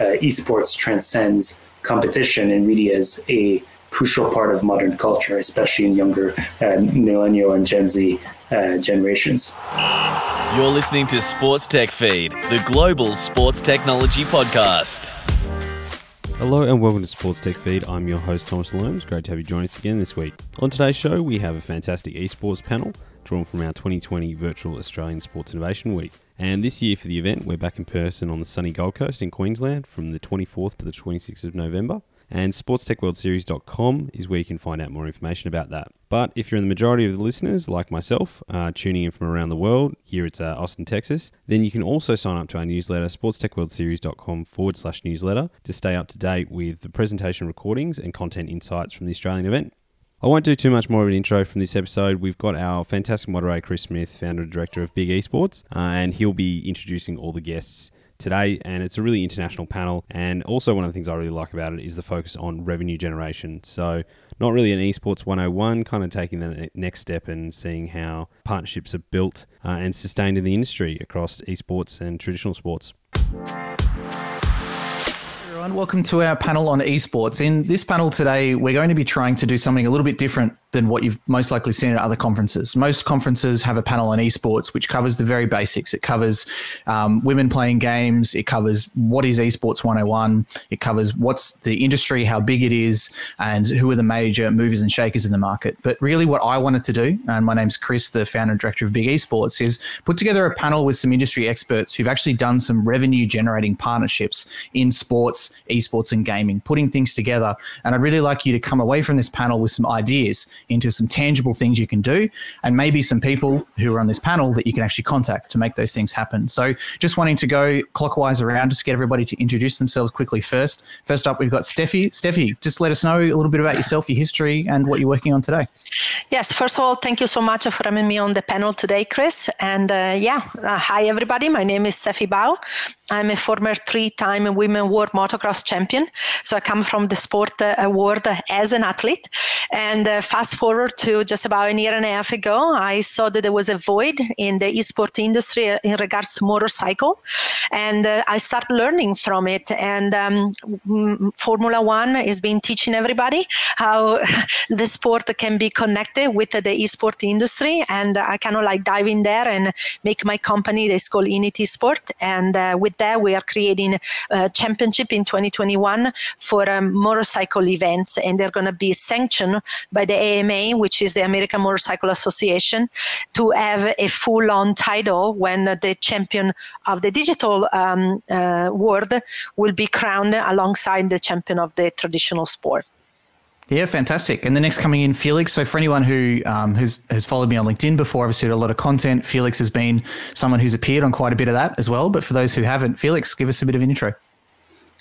uh, esports transcends competition and really is a crucial part of modern culture, especially in younger uh, millennial and Gen Z uh, generations. You're listening to Sports Tech Feed, the global sports technology podcast. Hello and welcome to Sports Tech Feed. I'm your host Thomas Loams. Great to have you join us again this week. On today's show, we have a fantastic esports panel drawn from our 2020 Virtual Australian Sports Innovation Week. And this year for the event, we're back in person on the sunny Gold Coast in Queensland from the 24th to the 26th of November. And sportstechworldseries.com is where you can find out more information about that. But if you're in the majority of the listeners, like myself, uh, tuning in from around the world, here it's uh, Austin, Texas, then you can also sign up to our newsletter, sportstechworldseries.com forward slash newsletter, to stay up to date with the presentation recordings and content insights from the Australian event. I won't do too much more of an intro from this episode. We've got our fantastic moderator, Chris Smith, founder and director of Big Esports, uh, and he'll be introducing all the guests today. And it's a really international panel. And also, one of the things I really like about it is the focus on revenue generation. So, not really an esports 101, kind of taking the next step and seeing how partnerships are built uh, and sustained in the industry across esports and traditional sports everyone. Welcome to our panel on esports. In this panel today, we're going to be trying to do something a little bit different than what you've most likely seen at other conferences. Most conferences have a panel on esports, which covers the very basics. It covers um, women playing games. It covers what is esports 101. It covers what's the industry, how big it is, and who are the major movers and shakers in the market. But really, what I wanted to do, and my name's Chris, the founder and director of Big Esports, is put together a panel with some industry experts who've actually done some revenue generating partnerships in sports, esports, and gaming, putting things together. And I'd really like you to come away from this panel with some ideas into some tangible things you can do, and maybe some people who are on this panel that you can actually contact to make those things happen. So, just wanting to go clockwise around, just get everybody to introduce themselves quickly first. First up, we've got Stefy. Stefy, just let us know a little bit about yourself, your history, and what you're working on today. Yes, first of all, thank you so much for having me on the panel today, Chris. And uh, yeah, uh, hi everybody. My name is Stefy Bau. I'm a former three-time women world motocross champion. So I come from the sport uh, world as an athlete. And uh, fast forward to just about a year and a half ago, I saw that there was a void in the esport industry in regards to motorcycle, and uh, I started learning from it. And um, Formula One has been teaching everybody how the sport can be connected with the esport industry, and I kind of like dive in there and make my company. It's called Inity Sport, and uh, with that, we are creating a championship in 2021 for um, motorcycle events, and they're going to be sanctioned by the AMA, which is the American Motorcycle Association, to have a full-on title when the champion of the digital um, uh, world will be crowned alongside the champion of the traditional sport. Yeah, fantastic. And the next coming in, Felix. So for anyone who um, has has followed me on LinkedIn before, I've seen a lot of content. Felix has been someone who's appeared on quite a bit of that as well. But for those who haven't, Felix, give us a bit of an intro.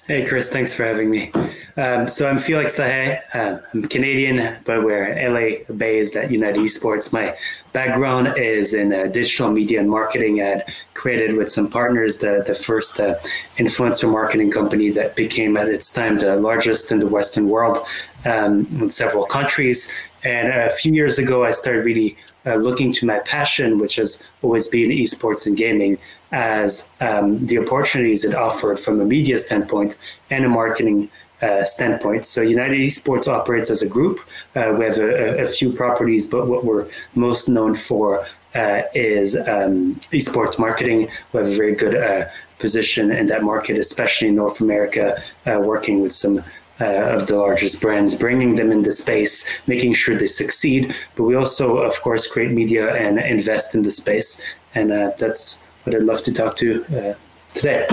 Hey, Chris, thanks for having me. Um, so I'm Felix Lahaye. Uh, I'm Canadian, but we're LA based at United Esports. My background is in uh, digital media and marketing. I created with some partners the, the first uh, influencer marketing company that became at its time the largest in the Western world um, in several countries. And a few years ago, I started really uh, looking to my passion, which has always been esports and gaming, as um, the opportunities it offered from a media standpoint and a marketing uh, standpoint. So United Esports operates as a group. Uh, we have a, a, few properties, but what we're most known for uh, is um, esports marketing. We have a very good uh, position in that market, especially in North America, uh, working with some uh, of the largest brands, bringing them into space, making sure they succeed. But we also, of course, create media and invest in the space. And uh, that's what I'd love to talk to uh, today.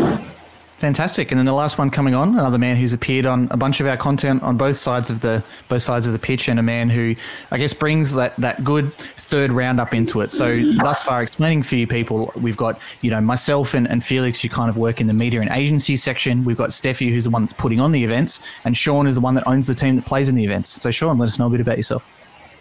Fantastic. And then the last one coming on, another man who's appeared on a bunch of our content on both sides of the both sides of the pitch, and a man who I guess brings that that good third round up into it. So thus far, explaining for you people, we've got you know myself and, and Felix, who kind of work in the media and agency section. We've got Stefy, who's the one that's putting on the events, and Sean is the one that owns the team that plays in the events. So Sean, let us know a bit about yourself.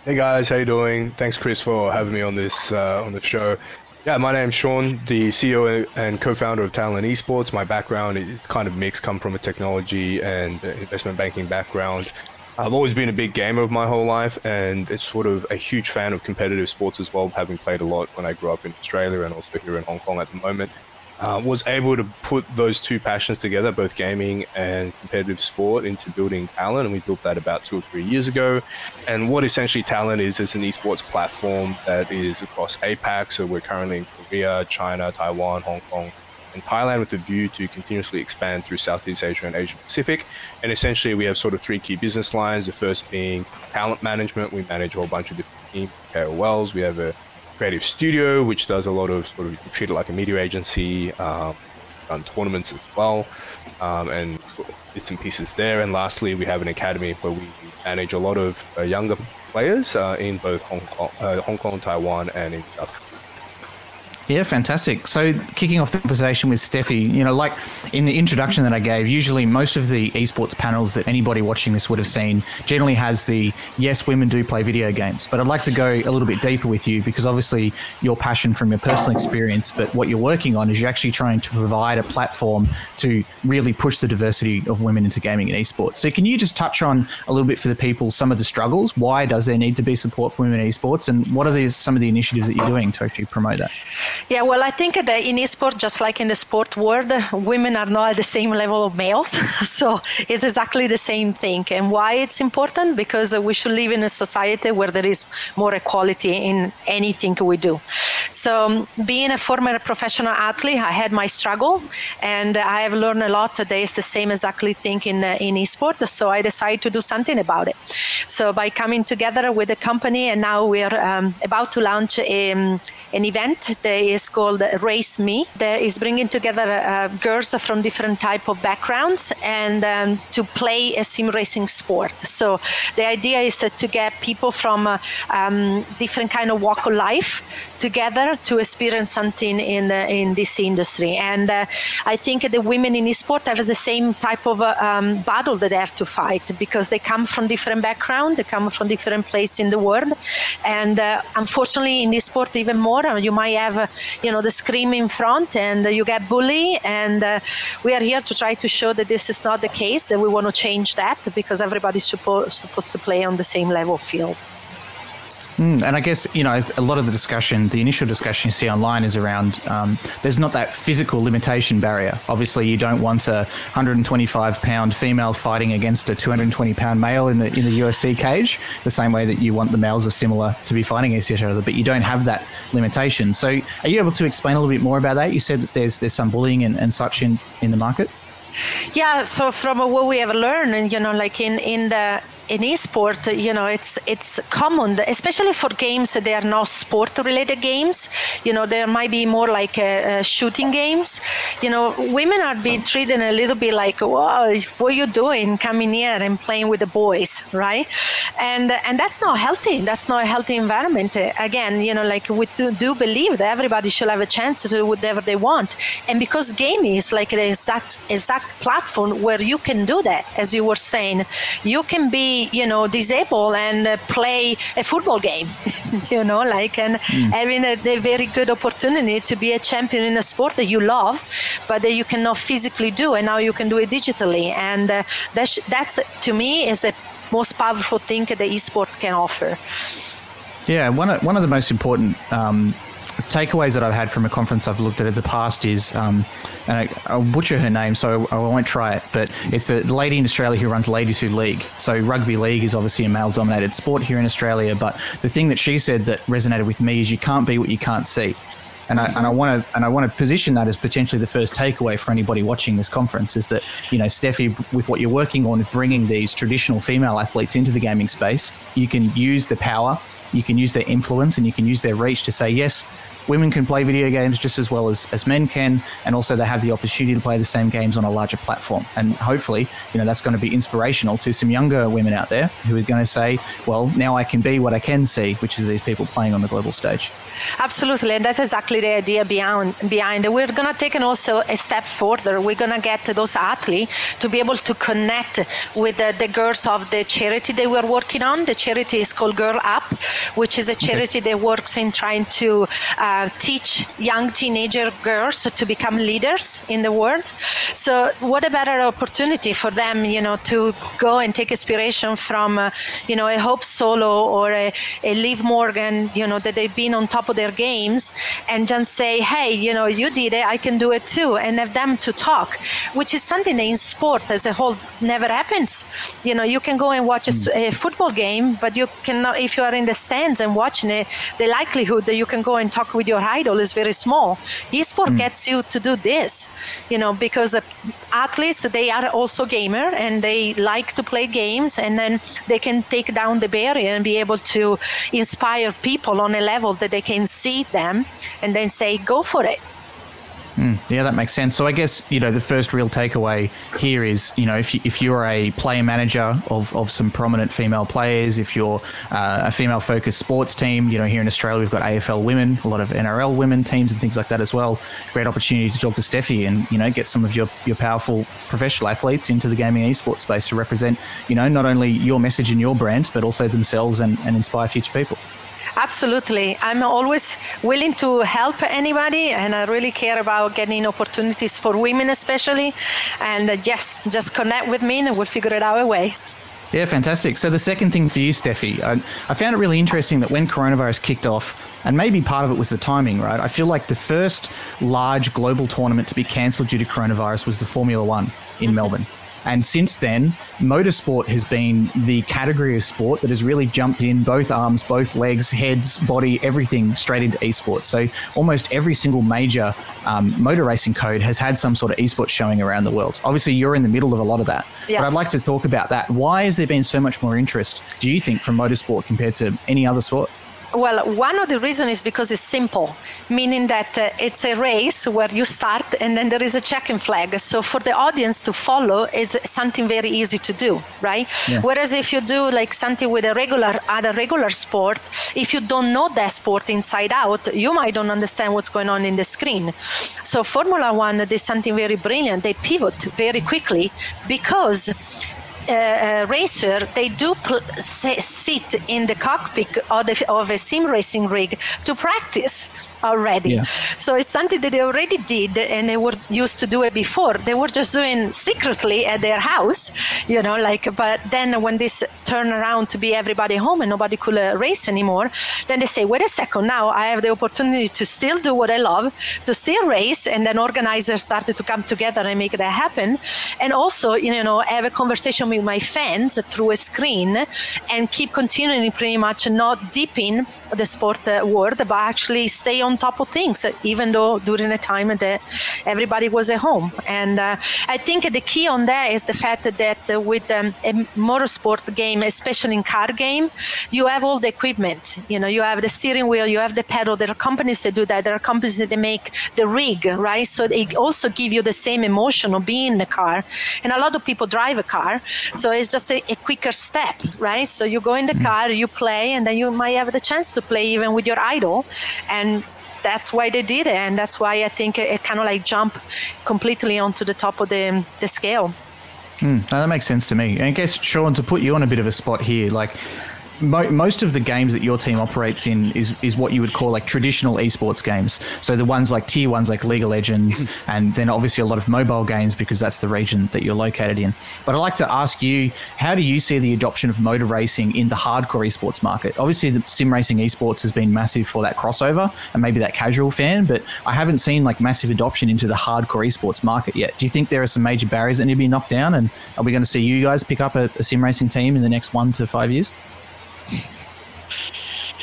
Hey guys, how you doing? Thanks, Chris, for having me on this uh, on the show. Yeah, my name's Sean, the CEO and co-founder of Talon Esports. My background is kind of mixed, come from a technology and investment banking background. I've always been a big gamer of my whole life, and it's sort of a huge fan of competitive sports as well, having played a lot when I grew up in Australia and also here in Hong Kong at the moment. Uh, was able to put those two passions together, both gaming and competitive sport, into building Talon. And we built that about two or three years ago. And what essentially Talon is, is an esports platform that is across APAC. So we're currently in Korea, China, Taiwan, Hong Kong, and Thailand with a view to continuously expand through Southeast Asia and Asia Pacific. And essentially, we have sort of three key business lines. The first being talent management. We manage a whole bunch of different teams, KOLs. We have a creative studio, which does a lot of sort of treat it like a media agency, um, run tournaments as well, um, and bits and pieces there. And lastly, we have an academy where we manage a lot of uh, younger players uh, in both Hong Kong, uh, Hong Kong, Taiwan, and in South Korea. Yeah, fantastic. So, kicking off the conversation with Stefy, you know, like in the introduction that I gave, usually most of the esports panels that anybody watching this would have seen generally has the yes, women do play video games. But I'd like to go a little bit deeper with you because obviously your passion from your personal experience, but what you're working on is you're actually trying to provide a platform to really push the diversity of women into gaming and esports. So, can you just touch on a little bit for the people some of the struggles? Why does there need to be support for women in esports? And what are these, some of the initiatives that you're doing to actually promote that? Yeah, well, I think that in esports, just like in the sport world, women are not at the same level of males. so it's exactly the same thing. And why it's important? Because we should live in a society where there is more equality in anything we do. So, being a former professional athlete, I had my struggle, and I have learned a lot. That is the same exactly thing in uh, in esports. So I decided to do something about it. So by coming together with the company, and now we're um, about to launch a, um, an event is called Race Me. That is bringing together uh, girls from different type of backgrounds and um, to play a sim racing sport. So the idea is uh, to get people from uh, um, different kind of walk of life together to experience something in uh, in this industry. And uh, I think the women in sport have the same type of uh, um, battle that they have to fight because they come from different background, they come from different places in the world, and unfortunately in this sport even more, you might have you know the scream in front and you get bullied, and uh, we are here to try to show that this is not the case, and we want to change that because everybody's suppo- supposed to play on the same level field. Mm, and I guess, you know, a lot of the discussion, the initial discussion you see online is around um, there's not that physical limitation barrier. Obviously, you don't want a 125 pound female fighting against a 220 pound male in the in the UFC cage, the same way that you want the males of similar to be fighting against each other, but you don't have that limitation. So, are you able to explain a little bit more about that? You said that there's there's some bullying and, and such in, in the market. Yeah, so from what we have learned, you know, like in in the in esport, you know, it's it's common, especially for games that are not sport-related games. You know, there might be more like uh, uh, shooting games. You know, women are being treated a little bit like, "Wow, what are you doing, coming here and playing with the boys, right?" And and that's not healthy. That's not a healthy environment. Again, you know, like we do, do believe that everybody should have a chance to do whatever they want, and because gaming is like the exact exact platform where you can do that, as you were saying, you can be you know disabled and uh, play a football game you know like and mm. having a, a, very good opportunity to be a champion in a sport that you love but that you cannot physically do and now you can do it digitally and uh, that's that's to me is the most powerful thing that esport can offer yeah one of, one of the most important um, takeaways that I've had from a conference I've looked at in the past is, um, and I, I'll butcher her name, so I won't try it, but it's a lady in Australia who runs Ladies Who League. So rugby league is obviously a male-dominated sport here in Australia, but the thing that she said that resonated with me is you can't be what you can't see. And I, and I want to and I want to position that as potentially the first takeaway for anybody watching this conference is that you know Stefy with what you're working on bringing these traditional female athletes into the gaming space you can use the power you can use their influence and you can use their reach to say, yes, women can play video games just as well as, as men can, and also they have the opportunity to play the same games on a larger platform. And hopefully, you know, that's going to be inspirational to some younger women out there who are going to say, well, now I can be what I can see, which is these people playing on the global stage. Absolutely, and that's exactly the idea behind. Behind we're gonna take an also a step further. We're gonna get those athletes to be able to connect with the, the, girls of the charity they were working on. The charity is called Girl Up, which is a charity okay. that works in trying to uh, uh, teach young teenager girls to become leaders in the world. So, what a better opportunity for them, you know, to go and take inspiration from, uh, you know, a Hope Solo or a, a Liv Morgan, you know, that they've been on top of their games and just say, hey, you know, you did it, I can do it too, and have them to talk, which is something that in sport as a whole never happens. You know, you can go and watch a, a football game, but you cannot, if you are in the stands and watching it, the likelihood that you can go and talk with your idol is very small. Esport mm. gets you to do this, you know, because athletes they are also gamer and they like to play games, and then they can take down the barrier and be able to inspire people on a level that they can see them and then say, "Go for it." Mm, yeah, that makes sense. So I guess you know the first real takeaway here is you know if you, if you're a player manager of, of some prominent female players, if you're uh, a female focused sports team, you know here in Australia we've got AFL women, a lot of NRL women teams and things like that as well. Great opportunity to talk to Stefy and you know get some of your your powerful professional athletes into the gaming esports space to represent you know not only your message and your brand but also themselves and, and inspire future people. Absolutely. I'm always willing to help anybody, and I really care about getting opportunities for women, especially. And uh, yes, just connect with me and we'll figure it out a way. Yeah, fantastic. So the second thing for you, Stefy, I, I, found it really interesting that when coronavirus kicked off, and maybe part of it was the timing, right? I feel like the first large global tournament to be cancelled due to coronavirus was the Formula One in. Melbourne. And since then, motorsport has been the category of sport that has really jumped in both arms, both legs, heads, body, everything straight into esports. So almost every single major um, motor racing code has had some sort of esports showing around the world. Obviously, you're in the middle of a lot of that. Yes. But I'd like to talk about that. Why has there been so much more interest, do you think, from motorsport compared to any other sport? Well, one of the reasons is because it's simple, meaning that uh, it's a race where you start and then there is a checking flag. So for the audience to follow is something very easy to do, right? Yeah. Whereas if you do like something with a regular other regular sport, if you don't know that sport inside out, you might don't understand what's going on in the screen. So Formula One did something very brilliant. They pivot very quickly because uh, racer, they do pl- sit in the cockpit of, the, of a sim racing rig to practice already. Yeah. So it's something that they already did and they were used to do it before. They were just doing secretly at their house, you know, like, but then when this turned around to be everybody home and nobody could uh, race anymore, then they say, wait a second, now I have the opportunity to still do what I love, to still race. And then organizers started to come together and make that happen. And also, you know, have a conversation with my fans through a screen and keep continuing pretty much not deeping the sport uh, world, but actually stay on top of things, even though during a time that everybody was at home. And uh, I think the key on that is the fact that uh, with um, a motorsport game, especially in car game, you have all the equipment. You know, you have the steering wheel, you have the pedal. There are companies that do that. There are companies that make the rig, right? So they also give you the same emotion of being in the car. And a lot of people drive a car, so it's just a, a quicker step, right? So you go in the car, you play, and then you might have the chance to play even with your idol and that's why they did it and that's why i think it, it kind of like jump completely onto the top of the, the scale. Mm, that makes sense to me. And i guess sean to put you on a bit of a spot here like mo- most of the games that your team operates in is is what you would call like traditional esports games. So the ones like tier ones like League of Legends, hmm. and then obviously a lot of mobile games because that's the region that you're located in. But I'd like to ask you, how do you see the adoption of motor racing in the hardcore esports market? Obviously, the sim racing esports has been massive for that crossover and maybe that casual fan, but I haven't seen like massive adoption into the hardcore esports market yet. Do you think there are some major barriers that need to be knocked down? And are we going to see you guys pick up a, a sim racing team in the next one to five years?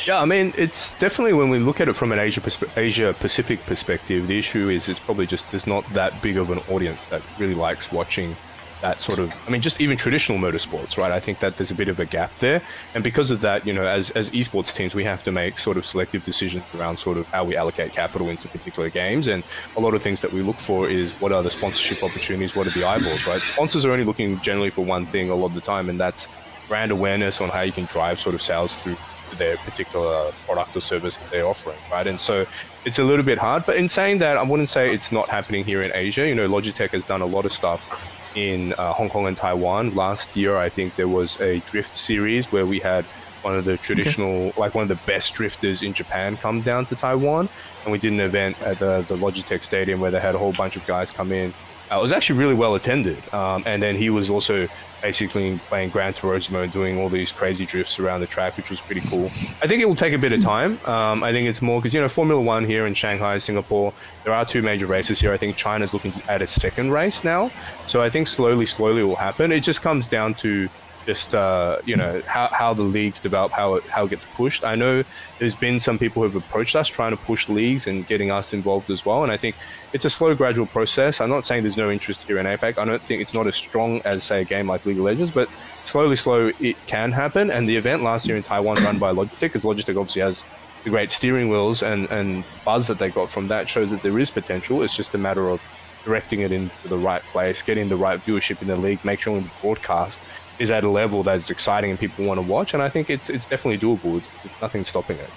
Yeah, I mean, it's definitely when we look at it from an Asia Asia Pacific perspective, the issue is it's probably just there's not that big of an audience that really likes watching that sort of I mean just even traditional motorsports, right? I think that there's a bit of a gap there. And because of that, you know, as as esports teams we have to make sort of selective decisions around sort of how we allocate capital into particular games and a lot of things that we look for is what are the sponsorship opportunities, what are the eyeballs, right? Sponsors are only looking generally for one thing a lot of the time and that's brand awareness on how you can drive sort of sales through their particular product or service that they're offering, right? And so it's a little bit hard. But in saying that, I wouldn't say it's not happening here in Asia. You know, Logitech has done a lot of stuff in uh, Hong Kong and Taiwan. Last year, I think there was a drift series where we had one of the traditional, okay. like one of the best drifters in Japan, come down to Taiwan, and we did an event at the the Logitech Stadium where they had a whole bunch of guys come in. Uh, it was actually really well attended, um, and then he was also basically playing Gran Turismo and doing all these crazy drifts around the track, which was pretty cool. I think it will take a bit of time. Um, I think it's more because you know Formula One here in Shanghai, Singapore, there are two major races here. I think China's looking at a second race now, so I think slowly, slowly will happen. It just comes down to just uh, you know how, how the leagues develop, how it how it gets pushed. I know there's been some people who have approached us trying to push leagues and getting us involved as well, and I think it's a slow, gradual process. I'm not saying there's no interest here in APAC. I don't think it's not as strong as say a game like League of Legends, but slowly, slow it can happen. And the event last year in Taiwan run by Logitech, because Logitech obviously has the great steering wheels and, and buzz that they got from that shows that there is potential. It's just a matter of directing it into the right place, getting the right viewership in the league, make sure the broadcast is at a level that's exciting and people want to watch. And I think it's it's definitely doable. It's, it's nothing stopping it.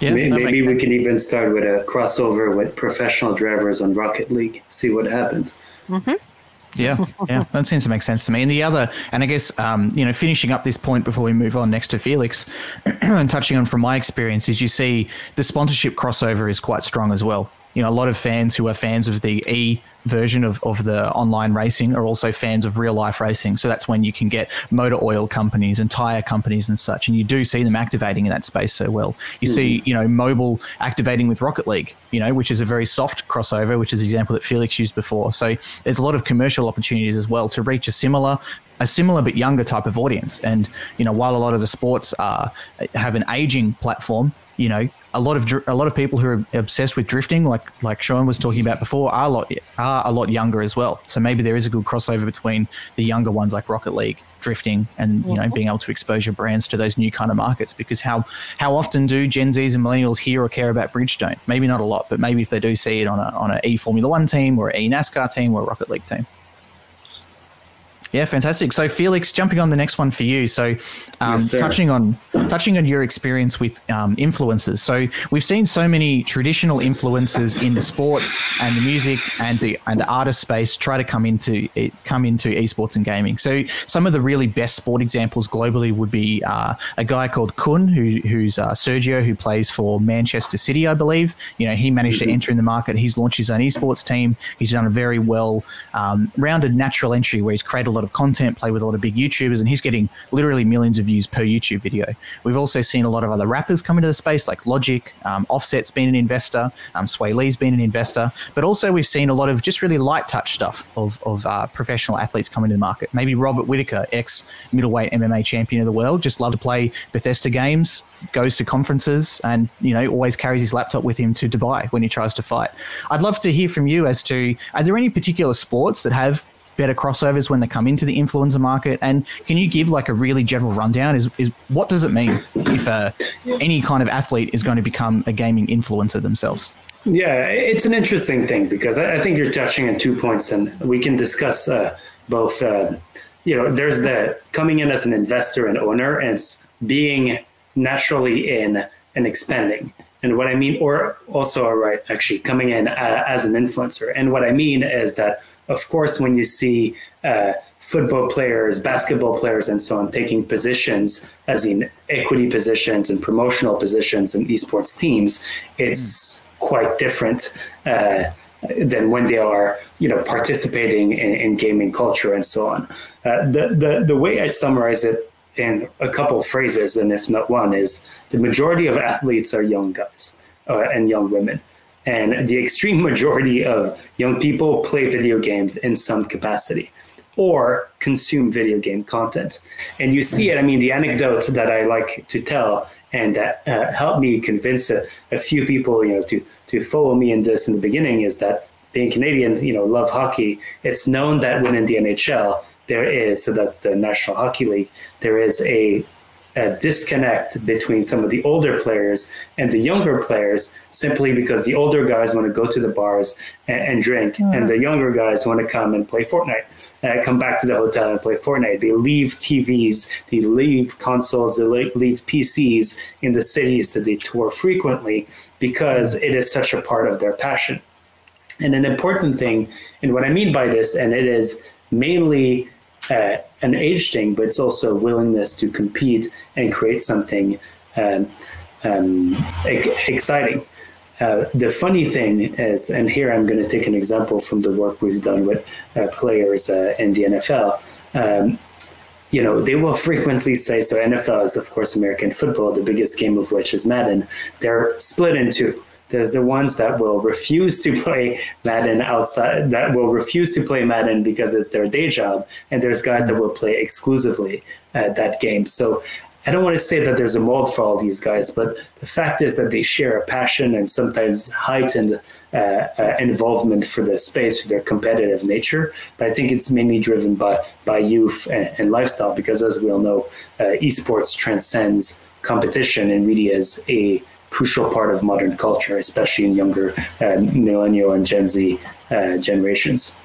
Yeah, maybe, maybe we can even start with a crossover with professional drivers on Rocket League. See what happens. Mm-hmm. Yeah, yeah, that seems to make sense to me. And the other, and I guess, um, you know, finishing up this point before we move on next to Felix, and touching on from my experience, is you see the sponsorship crossover is quite strong as well. You know, a lot of fans who are fans of the E version of, of the online racing are also fans of real life racing. So that's when you can get motor oil companies and tire companies and such. And you do see them activating in that space so well. You mm. see, you know, Mobil activating with Rocket League, you know, which is a very soft crossover, which is the example that Felix used before. So there's a lot of commercial opportunities as well to reach a similar a similar but younger type of audience. And you know, while a lot of the sports are have an aging platform, you know, a lot of a lot of people who are obsessed with drifting, like like Sean was talking about before, are a lot are a lot younger as well. So maybe there is a good crossover between the younger ones like Rocket League, drifting, and you know being able to expose your brands to those new kind of markets. Because how how often do Gen Zs and millennials hear or care about Bridgestone? Maybe not a lot, but maybe if they do see it on a on a e Formula One team or e NASCAR team or a Rocket League team. Yeah, fantastic. So Felix, jumping on the next one for you. So um, yes, touching on touching on your experience with um, influencers. So we've seen so many traditional influencers in the sports and the music and the and the artist space try to come into it, come into esports and gaming. So some of the really best sport examples globally would be uh, a guy called Kun, who, who's uh, Sergio, who plays for Manchester City, I believe. You know, he managed to enter in the market. He's launched his own esports team. He's done a very well um, rounded natural entry where he's created a lot of content, play with a lot of big YouTubers, and he's getting literally millions of views per YouTube video. We've also seen a lot of other rappers come into the space, like Logic, um, Offset's been an investor, um, Swae Lee's been an investor, but also we've seen a lot of just really light touch stuff of, of uh, professional athletes coming to the market. Maybe Robert Whitaker, ex middleweight MMA champion of the world, just loved to play Bethesda games, goes to conferences, and you know always carries his laptop with him to Dubai when he tries to fight. I'd love to hear from you as to are there any particular sports that have better crossovers when they come into the influencer market? And can you give like a really general rundown? Is, is what does it mean if uh, any kind of athlete is going to become a gaming influencer themselves? Yeah, it's an interesting thing because I, I think you're touching on two points, and we can discuss uh, both. Uh, you know, there's the coming in as an investor and owner, and being naturally in and expanding. And what I mean, or also, right, actually coming in uh, as an influencer. And what I mean is that of course, when you see uh, football players, basketball players, and so on taking positions, as in equity positions and promotional positions in esports teams, it's mm. quite different uh, than when they are, you know, participating in, in gaming culture and so on. Uh, the, the the way I summarize it in a couple of phrases, and if not one, is the majority of athletes are young guys uh, and young women. And the extreme majority of young people play video games in some capacity or consume video game content. And you see it, I mean, the anecdote that I like to tell and that uh, helped me convince a, a, few people, you know, to, to follow me in this in the beginning is that being Canadian, you know, love hockey. It's known that within the NHL, there is, so that's the National Hockey League, there is a a disconnect between some of the older players and the younger players simply because the older guys want to go to the bars and, and drink mm. and the younger guys want to come and play Fortnite uh, come back to the hotel and play Fortnite. They leave TVs they leave consoles they leave PCs in the cities that they tour frequently because it is such a part of their passion. And an important thing and what I mean by this and it is mainly uh, an age thing, but it's also willingness to compete and create something um, um, exciting. Uh, the funny thing is, and here I'm going to take an example from the work we've done with uh, players uh, in the NFL. Um, you know, they will frequently say, so NFL is, of course, American football, the biggest game of which is Madden. They're split in two. There's the ones that will refuse to play Madden outside, that will refuse to play Madden because it's their day job. And there's guys that will play exclusively at that game. So I don't want to say that there's a mold for all these guys, but the fact is that they share a passion and sometimes heightened uh, uh, involvement for the space, for their competitive nature. But I think it's mainly driven by by youth and, and lifestyle, because as we all know, uh, esports transcends competition and really is a crucial part of modern culture, especially in younger uh, millennial and Gen Z uh, generations.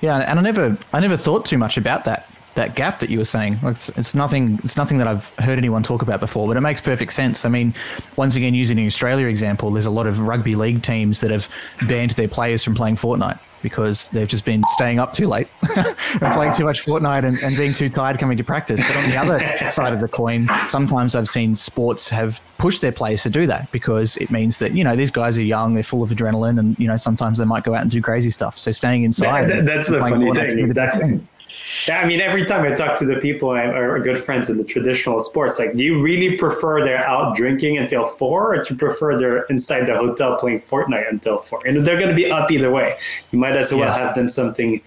Yeah, and I never I never thought too much about that that gap that you were saying. It's, it's nothing. It's nothing that I've heard anyone talk about before, but it makes perfect sense. I mean, once again, using the Australia example, there's a lot of rugby league teams that have banned their players from playing Fortnite because they've just been staying up too late and playing too much Fortnite and, and being too tired coming to practice. But on the other side of the coin, sometimes I've seen sports have pushed their players to do that because it means that, you know, these guys are young, they're full of adrenaline, and, you know, sometimes they might go out and do crazy stuff. So staying inside. That, that's the funny Fortnite thing. Exactly. Yeah, I mean, every time I talk to the people I are good friends in the traditional sports, like, do you really prefer they're out drinking until four, or do you prefer they're inside the hotel playing Fortnite until four? And they're going to be up either way. You might as well yeah. have them something.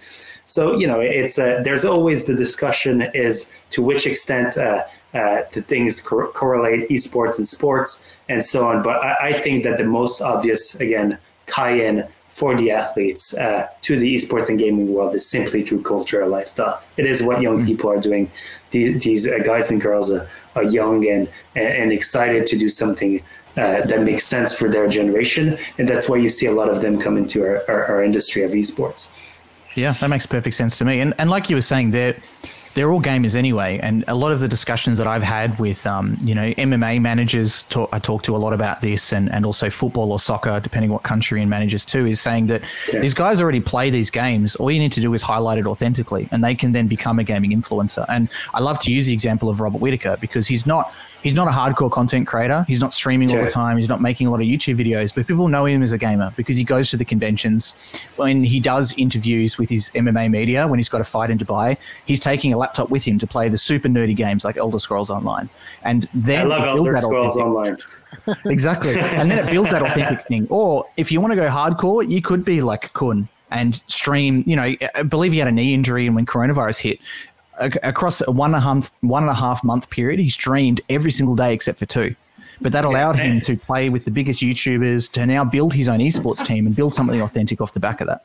So you know, it's a, there's always the discussion is to which extent uh, uh, the things cor- correlate esports and sports and so on. But I, I think that the most obvious again tie-in for the athletes uh, to the esports and gaming world is simply through culture and lifestyle. It is what young people are doing. These, these uh, guys and girls are, are young and, and excited to do something uh, that makes sense for their generation. And that's why you see a lot of them come into our, our, our industry of esports. Yeah, that makes perfect sense to me. And, and like you were saying, there they're all gamers anyway. And a lot of the discussions that I've had with, um, you know, MMA managers, talk, I talk to a lot about this, and, and also football or soccer, depending what country and managers too, is saying that yeah. these guys already play these games. All you need to do is highlight it authentically, and they can then become a gaming influencer. And I love to use the example of Robert Whitaker because he's not he's not a hardcore content creator. He's not streaming all the time. He's not making a lot of YouTube videos, but people know him as a gamer because he goes to the conventions. When he does interviews with his MMA media, when he's got a fight in Dubai, he's taking a laptop with him to play the super nerdy games like Elder Scrolls Online. And then I love Elder Scrolls Online. exactly. And then it builds that authentic thing. Or if you want to go hardcore, you could be like Kun and stream. You know, I believe he had a knee injury, and when coronavirus hit, across a one and a half one and a half month period, he streamed every single day except for two. But that allowed yeah. him to play with the biggest YouTubers to now build his own esports team and build something authentic off the back of that.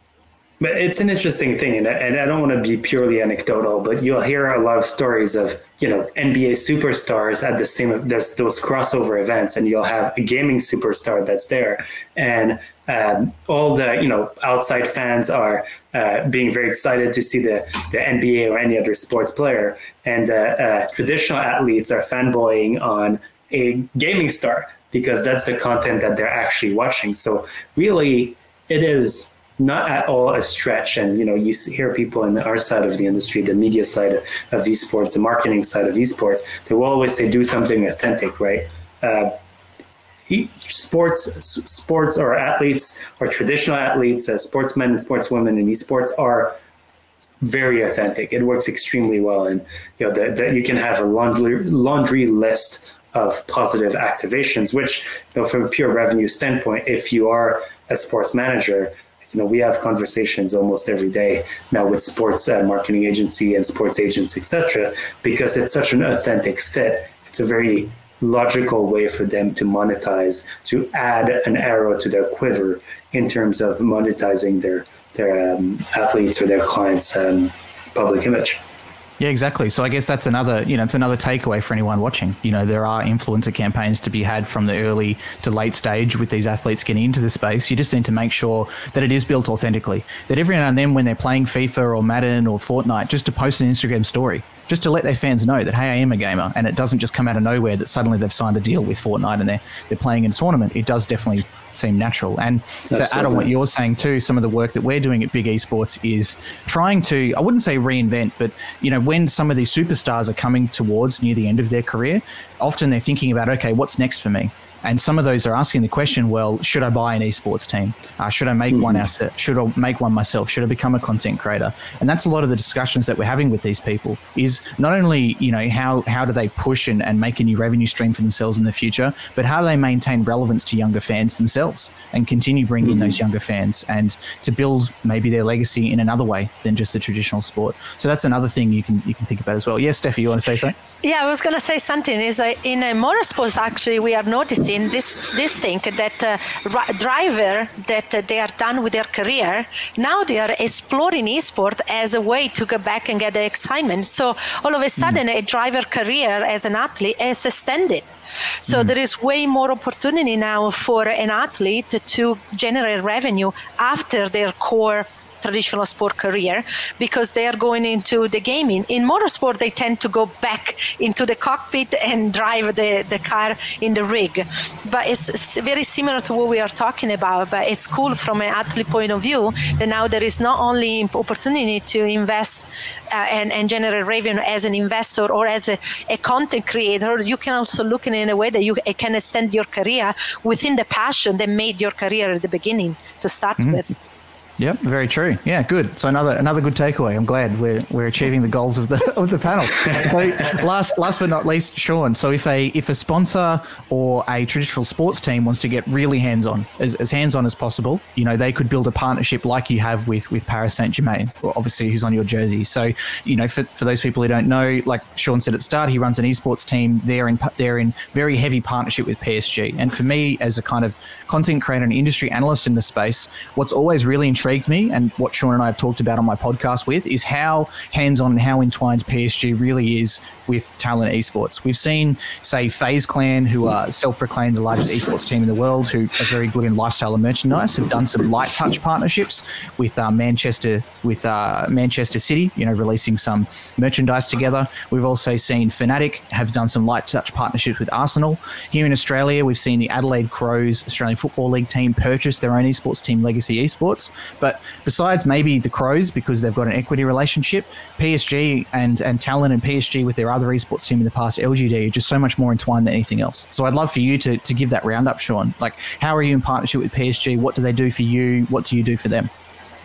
But it's an interesting thing, and I, and I don't want to be purely anecdotal, but you'll hear a lot of stories of you know NBA superstars at the same there's those crossover events, and you'll have a gaming superstar that's there, and um, all the you know outside fans are uh, being very excited to see the the NBA or any other sports player, and uh, uh, traditional athletes are fanboying on a gaming star because that's the content that they're actually watching. So really, it is not at all a stretch. And you know, you hear people in our side of the industry, the media side of esports, the marketing side of esports, they will always say do something authentic, right? Sports, sports or athletes or traditional athletes, uh, sportsmen and sportswomen in esports are very authentic. It works extremely well, and you know that you can have a laundry laundry list of positive activations. Which, you know, from a pure revenue standpoint, if you are a sports manager, you know, we have conversations almost every day now with sports uh, marketing agency and sports agents, etc., because it's such an authentic fit. It's a very logical way for them to monetize, to add an arrow to their quiver in terms of monetizing their their um, athletes or their clients' um, public image. Yeah, exactly. So I guess that's another, you know, it's another takeaway for anyone watching. You know, there are influencer campaigns to be had from the early to late stage with these athletes getting into the space. You just need to make sure that it is built authentically. That every now and then when they're playing FIFA or Madden or Fortnite, just to post an Instagram story, just to let their fans know that hey, I am a gamer, and it doesn't just come out of nowhere that suddenly they've signed a deal with Fortnite and they're they're playing in a tournament. It does definitely seem natural. And Absolutely. to add on what you're saying too, some of the work that we're doing at Big Esports is trying to, I wouldn't say reinvent, but you know, when some of these superstars are coming towards near the end of their career, often they're thinking about, okay, what's next for me? And some of those are asking the question, well, should I buy an esports team? Uh, should I make mm-hmm. one asset? Should I make one myself? Should I become a content creator? And that's a lot of the discussions that we're having with these people is not only, you know, how, how do they push and, and make a new revenue stream for themselves in the future, but how do they maintain relevance to younger fans themselves and continue bringing mm-hmm. in those younger fans and to build maybe their legacy in another way than just the traditional sport. So that's another thing you can, you can think about as well. Yes, Stefy, you want to say something? Yeah, I was going to say something. Is uh, in motorsports actually we are noticing this this thing that uh, driver that uh, they are done with their career now they are exploring esport as a way to go back and get the excitement. So all of a sudden, mm. a driver career as an athlete is extended. So mm. there is way more opportunity now for an athlete to generate revenue after their core traditional sport career because they are going into the gaming. In motorsport, they tend to go back into the cockpit and drive the, the car in the rig. But it's very similar to what we are talking about. But it's cool from an athlete point of view that now there is not only opportunity to invest uh, and, and generate revenue as an investor or as a, a content creator, you can also look in, in a way that you can extend your career within the passion that made your career at the beginning to start mm-hmm. with. Yep, very true. Yeah, good. So another another good takeaway. I'm glad we're we're achieving the goals of the of the panel. so last last but not least, Sean. So if a if a sponsor or a traditional sports team wants to get really hands on, as, as hands on as possible, you know, they could build a partnership like you have with with Paris Saint Germain, obviously who's on your jersey. So you know, for, for those people who don't know, like Sean said at the start, he runs an esports team. They're in they're in very heavy partnership with PSG. And for me, as a kind of content creator and industry analyst in the space, what's always really intrigued me and what Sean and I have talked about on my podcast with is how hands on and how entwined PSG really is with Talon Esports. We've seen, say, FaZe Clan, who are self proclaimed the largest esports team in the world, who are very good in lifestyle and merchandise, have done some light touch partnerships with uh, Manchester with uh, Manchester City, you know, releasing some merchandise together. We've also seen Fnatic have done some light touch partnerships with Arsenal. Here in Australia, we've seen the Adelaide Crows Australian Football League team purchase their own esports team, Legacy Esports. But besides maybe the Crows, because they've got an equity relationship, PSG and, and Talon and PSG with their other esports team in the past, LGD, are just so much more entwined than anything else. So I'd love for you to, to give that roundup, Sean. Like, how are you in partnership with PSG? What do they do for you? What do you do for them?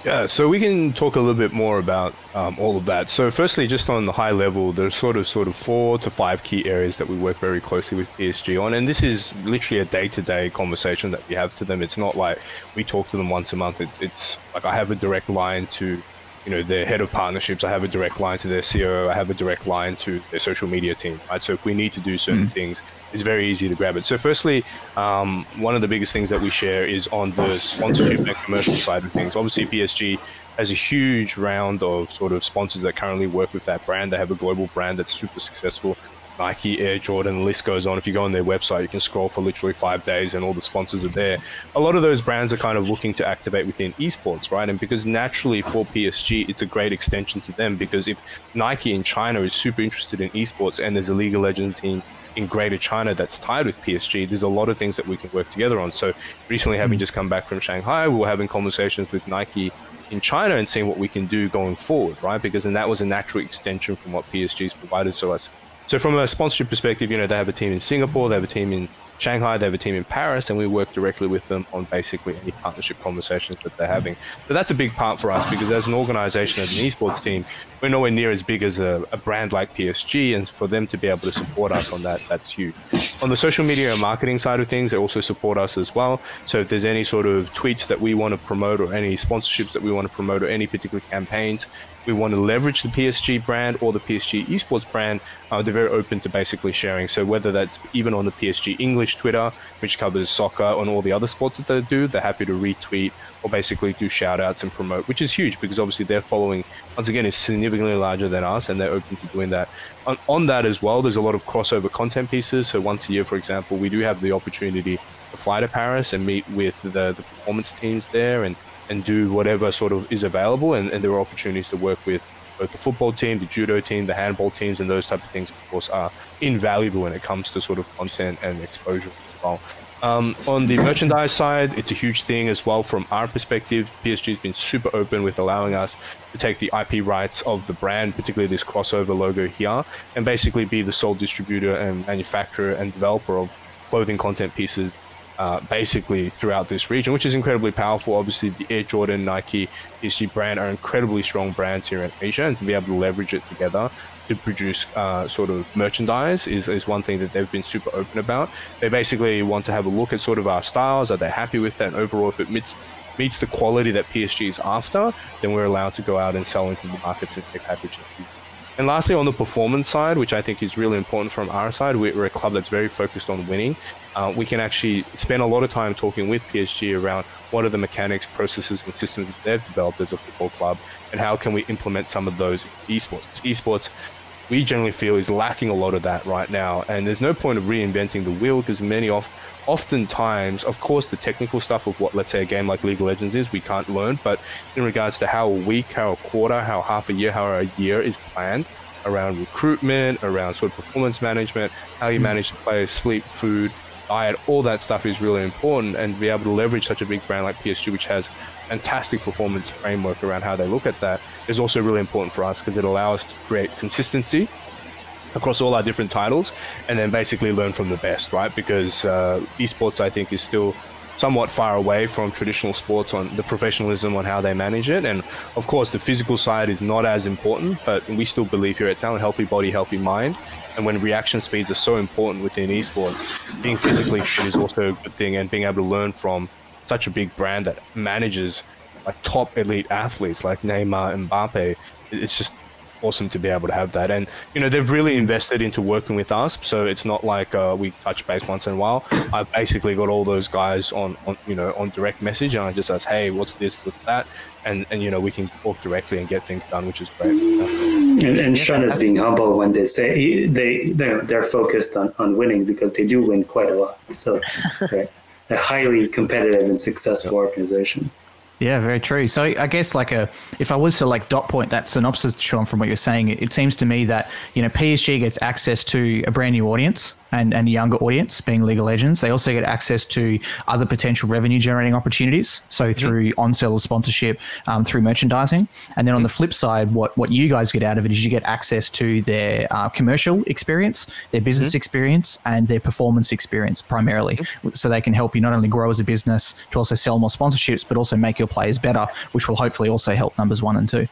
Yeah, so we can talk a little bit more about um, all of that. So, firstly, just on the high level, there's sort of sort of four to five key areas that we work very closely with PSG on, and this is literally a day-to-day conversation that we have to them. It's not like we talk to them once a month. It, it's like I have a direct line to, you know, their head of partnerships. I have a direct line to their CEO. I have a direct line to their social media team. Right. So if we need to do certain mm. things, it's very easy to grab it. So, firstly, um, one of the biggest things that we share is on the sponsorship and commercial side of things. Obviously, PSG has a huge round of sort of sponsors that currently work with that brand. They have a global brand that's super successful. Nike, Air Jordan, the list goes on. If you go on their website, you can scroll for literally five days and all the sponsors are there. A lot of those brands are kind of looking to activate within esports, right? And because naturally for PSG, it's a great extension to them because if Nike in China is super interested in esports and there's a League of Legends team in Greater China that's tied with PSG, there's a lot of things that we can work together on. So recently, having mm. just come back from Shanghai, we were having conversations with Nike in China and seeing what we can do going forward, right? Because then that was a natural extension from what PSG's provided to us. So from a sponsorship perspective, you know, they have a team in Singapore, they have a team in Shanghai, they have a team in Paris, and we work directly with them on basically any partnership conversations that they're having. So that's a big part for us because as an organization, as an esports team, we're nowhere near as big as a, a, brand like PSG, and for them to be able to support us on that, that's huge. On the social media and marketing side of things, they also support us as well. So if there's any sort of tweets that we want to promote, or any sponsorships that we want to promote, or any particular campaigns, we want to leverage the PSG brand or the PSG esports brand, uh, they're very open to basically sharing. So whether that's even on the PSG English Twitter, which covers soccer and all the other sports that they do, they're happy to retweet or basically do shout outs and promote, which is huge because obviously their following, once again, is significantly larger than us and they're open to doing that. On, on that as well, there's a lot of crossover content pieces. So once a year, for example, we do have the opportunity to fly to Paris and meet with the, the performance teams there and and do whatever sort of is available. And, and there are opportunities to work with both the football team, the judo team, the handball teams, and those type of things, of course, are invaluable when it comes to sort of content and exposure as well. Um, on the merchandise side, it's a huge thing as well from our perspective. PSG has been super open with allowing us to take the IP rights of the brand, particularly this crossover logo here, and basically be the sole distributor and manufacturer and developer of clothing content pieces uh, basically throughout this region, which is incredibly powerful. Obviously, the Air Jordan, Nike, PSG brand are incredibly strong brands here in Asia, and to be able to leverage it together to produce uh, sort of merchandise is, is one thing that they've been super open about. They basically want to have a look at sort of our styles. Are they happy with that? And overall, if it meets meets the quality that PSG is after, then we're allowed to go out and sell into the markets and take packaging. And lastly, on the performance side, which I think is really important from our side, we're a club that's very focused on winning. Uh, we can actually spend a lot of time talking with PSG around what are the mechanics, processes, and systems that they've developed as a football club, and how can we implement some of those esports. Esports, we generally feel, is lacking a lot of that right now, and there's no point of reinventing the wheel because many of oftentimes, of course, the technical stuff of what, let's say, a game like League of Legends is, we can't learn. But in regards to how a week, how a quarter, how half a year, how a year is planned around recruitment, around sort of performance management, how you hmm. manage the players' sleep, food, diet, all that stuff is really important. And be able to leverage such a big brand like PSG, which has fantastic performance framework around how they look at that, is also really important for us because it allows us to create consistency across all our different titles and then basically learn from the best, right? Because uh, esports, I think, is still somewhat far away from traditional sports on the professionalism on how they manage it. And of course, the physical side is not as important, but we still believe here at Talon, healthy body, healthy mind. And when reaction speeds are so important within esports, being physically fit is also a good thing. And being able to learn from such a big brand that manages like top elite athletes like Neymar and Mbappe, it's just awesome to be able to have that. And you know, they've really invested into working with us, so it's not like uh, we touch base once in a while. I've basically got all those guys on, on you know on direct message, and I just ask, hey, what's this, what's that, and and you know we can talk directly and get things done, which is great. And, and Sean is being humble when they say they they're, they're focused on, on winning because they do win quite a lot. So they're a highly competitive and successful organization. Yeah, very true. So I guess like a if I was to like dot point that synopsis, Sean, from what you're saying, it, it seems to me that you know PSG gets access to a brand new audience and, and younger audience, being League of Legends. They also get access to other potential revenue generating opportunities. So mm-hmm. through mm-hmm. on sale sponsorship, um, through merchandising. And then on the mm-hmm. flip side, what, what you guys get out of it is you get access to their uh, commercial experience, their business mm-hmm. experience, and their performance experience primarily. Mm-hmm. So they can help you not only grow as a business to also sell more sponsorships, but also make your players better, which will hopefully also help numbers one and two.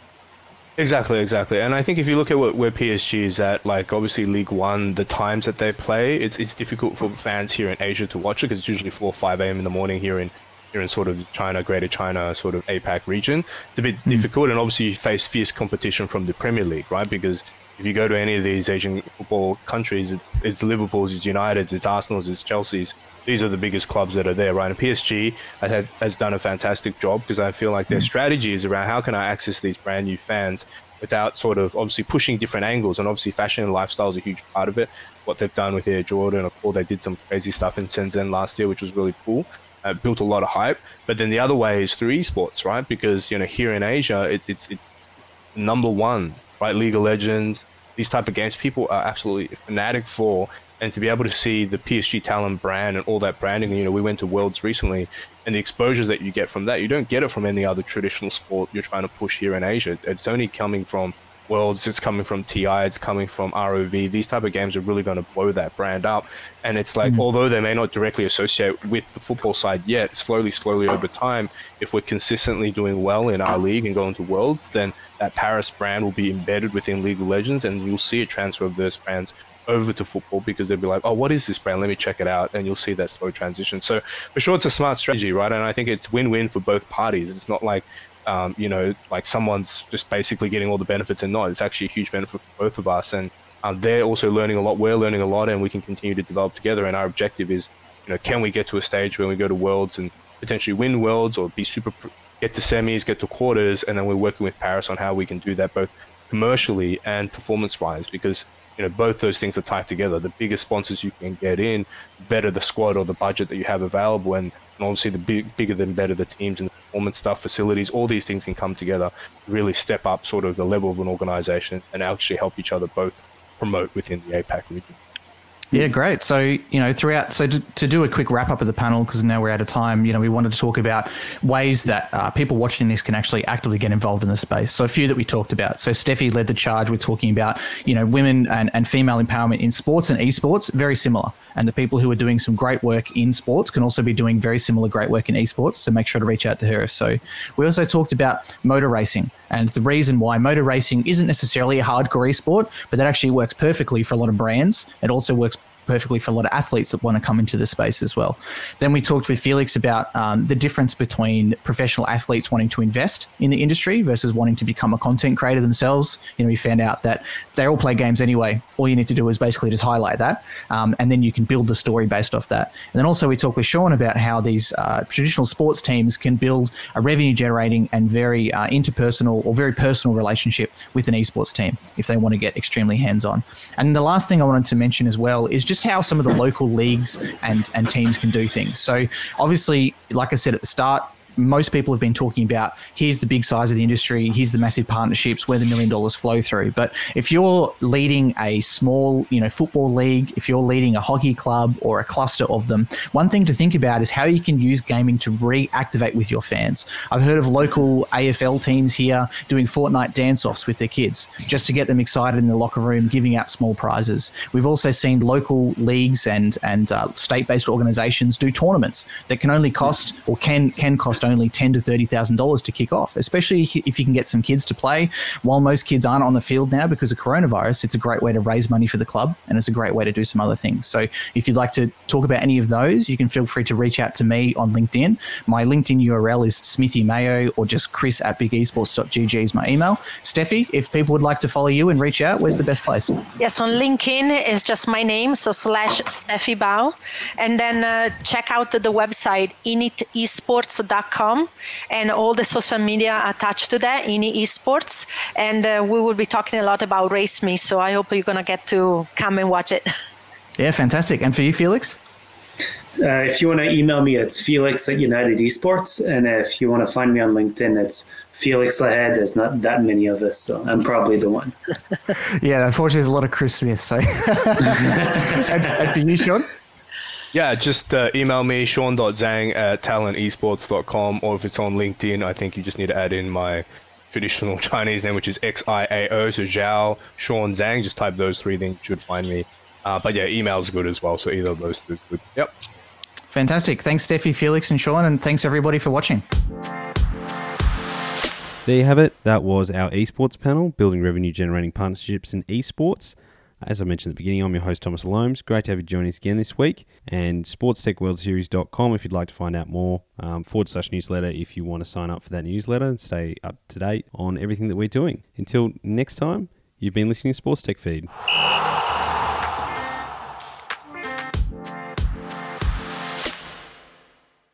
Exactly, exactly. And I think if you look at what, where PSG is at, like obviously League One, the times that they play, it's, it's difficult for fans here in Asia to watch it because it's usually 4 or 5 a.m. in the morning here in here in sort of China, Greater China, sort of APAC region. It's a bit mm. difficult, and obviously you face fierce competition from the Premier League, right? Because if you go to any of these Asian football countries, it's, it's Liverpool's, it's United's, it's Arsenal's, it's Chelsea's these are the biggest clubs that are there, right? And PSG has, has done a fantastic job because I feel like their mm. strategy is around how can I access these brand new fans without sort of obviously pushing different angles. And obviously, fashion and lifestyle is a huge part of it. What they've done with Air Jordan, of course, they did some crazy stuff in Shenzhen last year, which was really cool. Uh, built a lot of hype. But then the other way is through esports, right? Because you know here in Asia, it, it's it's number one, right? League of Legends, these type of games, people are absolutely fanatic for and to be able to see the PSG Talon brand and all that branding, you know, we went to Worlds recently, and the exposures that you get from that, you don't get it from any other traditional sport you're trying to push here in Asia. It's only coming from Worlds, it's coming from TI, it's coming from ROV. These type of games are really going to blow that brand up. And it's like, mm-hmm. although they may not directly associate with the football side yet, slowly, slowly over time, if we're consistently doing well in our league and going to Worlds, then that Paris brand will be embedded within League of Legends, and you'll see a transfer of those fans over to football because they'll be like, oh, what is this brand? Let me check it out. And you'll see that slow transition. So for sure, it's a smart strategy, right? And I think it's win-win for both parties. It's not like, um, you know, like someone's just basically getting all the benefits and not. It's actually a huge benefit for both of us. And um, they're also learning a lot. We're learning a lot, and we can continue to develop together. And our objective is, you know, can we get to a stage where we go to Worlds and potentially win Worlds or be super, get to semis, get to quarters, and then we're working with Paris on how we can do that both commercially and performance-wise because you know both those things are tied together. The bigger sponsors you can get in, better the squad or the budget that you have available, and, and obviously the big, bigger than better the teams and the performance stuff, facilities, all these things can come together, really step up sort of the level of an organization and actually help each other both promote within the APAC region. Yeah, great. So, you know, throughout, so to, to do a quick wrap up of the panel, because now we're out of time, you know, we wanted to talk about ways that uh, people watching this can actually actively get involved in the space. So, a few that we talked about. So, Stefy led the charge with talking about, you know, women and, and female empowerment in sports and esports, very similar. And the people who are doing some great work in sports can also be doing very similar great work in esports. So, make sure to reach out to her. So, we also talked about motor racing and the reason why motor racing isn't necessarily a hardcore esport, but that actually works perfectly for a lot of brands. It also works perfectly for a lot of athletes that want to come into the space as well. Then we talked with Felix about um, the difference between professional athletes wanting to invest in the industry versus wanting to become a content creator themselves. You know, we found out that they all play games anyway. All you need to do is basically just highlight that, um, and then you can build the story based off that. And then also we talked with Sean about how these uh, traditional sports teams can build a revenue generating and very uh, interpersonal or very personal relationship with an esports team if they want to get extremely hands on. And the last thing I wanted to mention as well is just just how some of the local leagues and, and teams can do things. So, obviously, like I said at the start, most people have been talking about here's the big size of the industry, here's the massive partnerships where the million dollars flow through. But if you're leading a small, you know, football league, if you're leading a hockey club or a cluster of them, one thing to think about is how you can use gaming to reactivate with your fans. I've heard of local AFL teams here doing Fortnite dance offs with their kids just to get them excited in the locker room, giving out small prizes. We've also seen local leagues and and uh, state based organizations do tournaments that can only cost or can can cost only ten to thirty thousand dollars to kick off. Especially if you can get some kids to play. While most kids aren't on the field now because of coronavirus, it's a great way to raise money for the club and it's a great way to do some other things. So if you'd like to talk about any of those, you can feel free to reach out to me on LinkedIn. My LinkedIn URL is Smithy Mayo or just Chris at bigesports.gg is my email. Stefy, if people would like to follow you and reach out, where's the best place? Yes, on LinkedIn is just my name, so slash Stefy Bau. And then uh, check out the, the website initesports.com and all the social media attached to that in esports. And uh, we will be talking a lot about Race Me. So I hope you're going to get to come and watch it. Yeah, fantastic. And for you, Felix? Uh, if you want to email me, it's felix at United Esports. And if you want to find me on LinkedIn, it's Felix Lahead. There's not that many of us, so I'm probably the one. yeah, unfortunately, there's a lot of Chris Smith. So, and, and for you, Sean? Yeah, just uh, email me, sean.zhang at talonesports.com, or if it's on LinkedIn, I think you just need to add in my traditional Chinese name, which is X-I-A-O, so Zhao, Sean Zhang, just type those three things, you should find me. Uh, but yeah, email is good as well, so either of those two is good. Yep. Fantastic. Thanks, Stefy, Felix, and Sean, and thanks everybody for watching. There you have it. That was our esports panel, building revenue generating partnerships in esports. As I mentioned at the beginning, I'm your host, Thomas Loams. Great to have you join us again this week. And sportstechworldseries.com if you'd like to find out more, um, forward slash newsletter if you want to sign up for that newsletter and stay up to date on everything that we're doing. Until next time, you've been listening to Sports Tech Feed.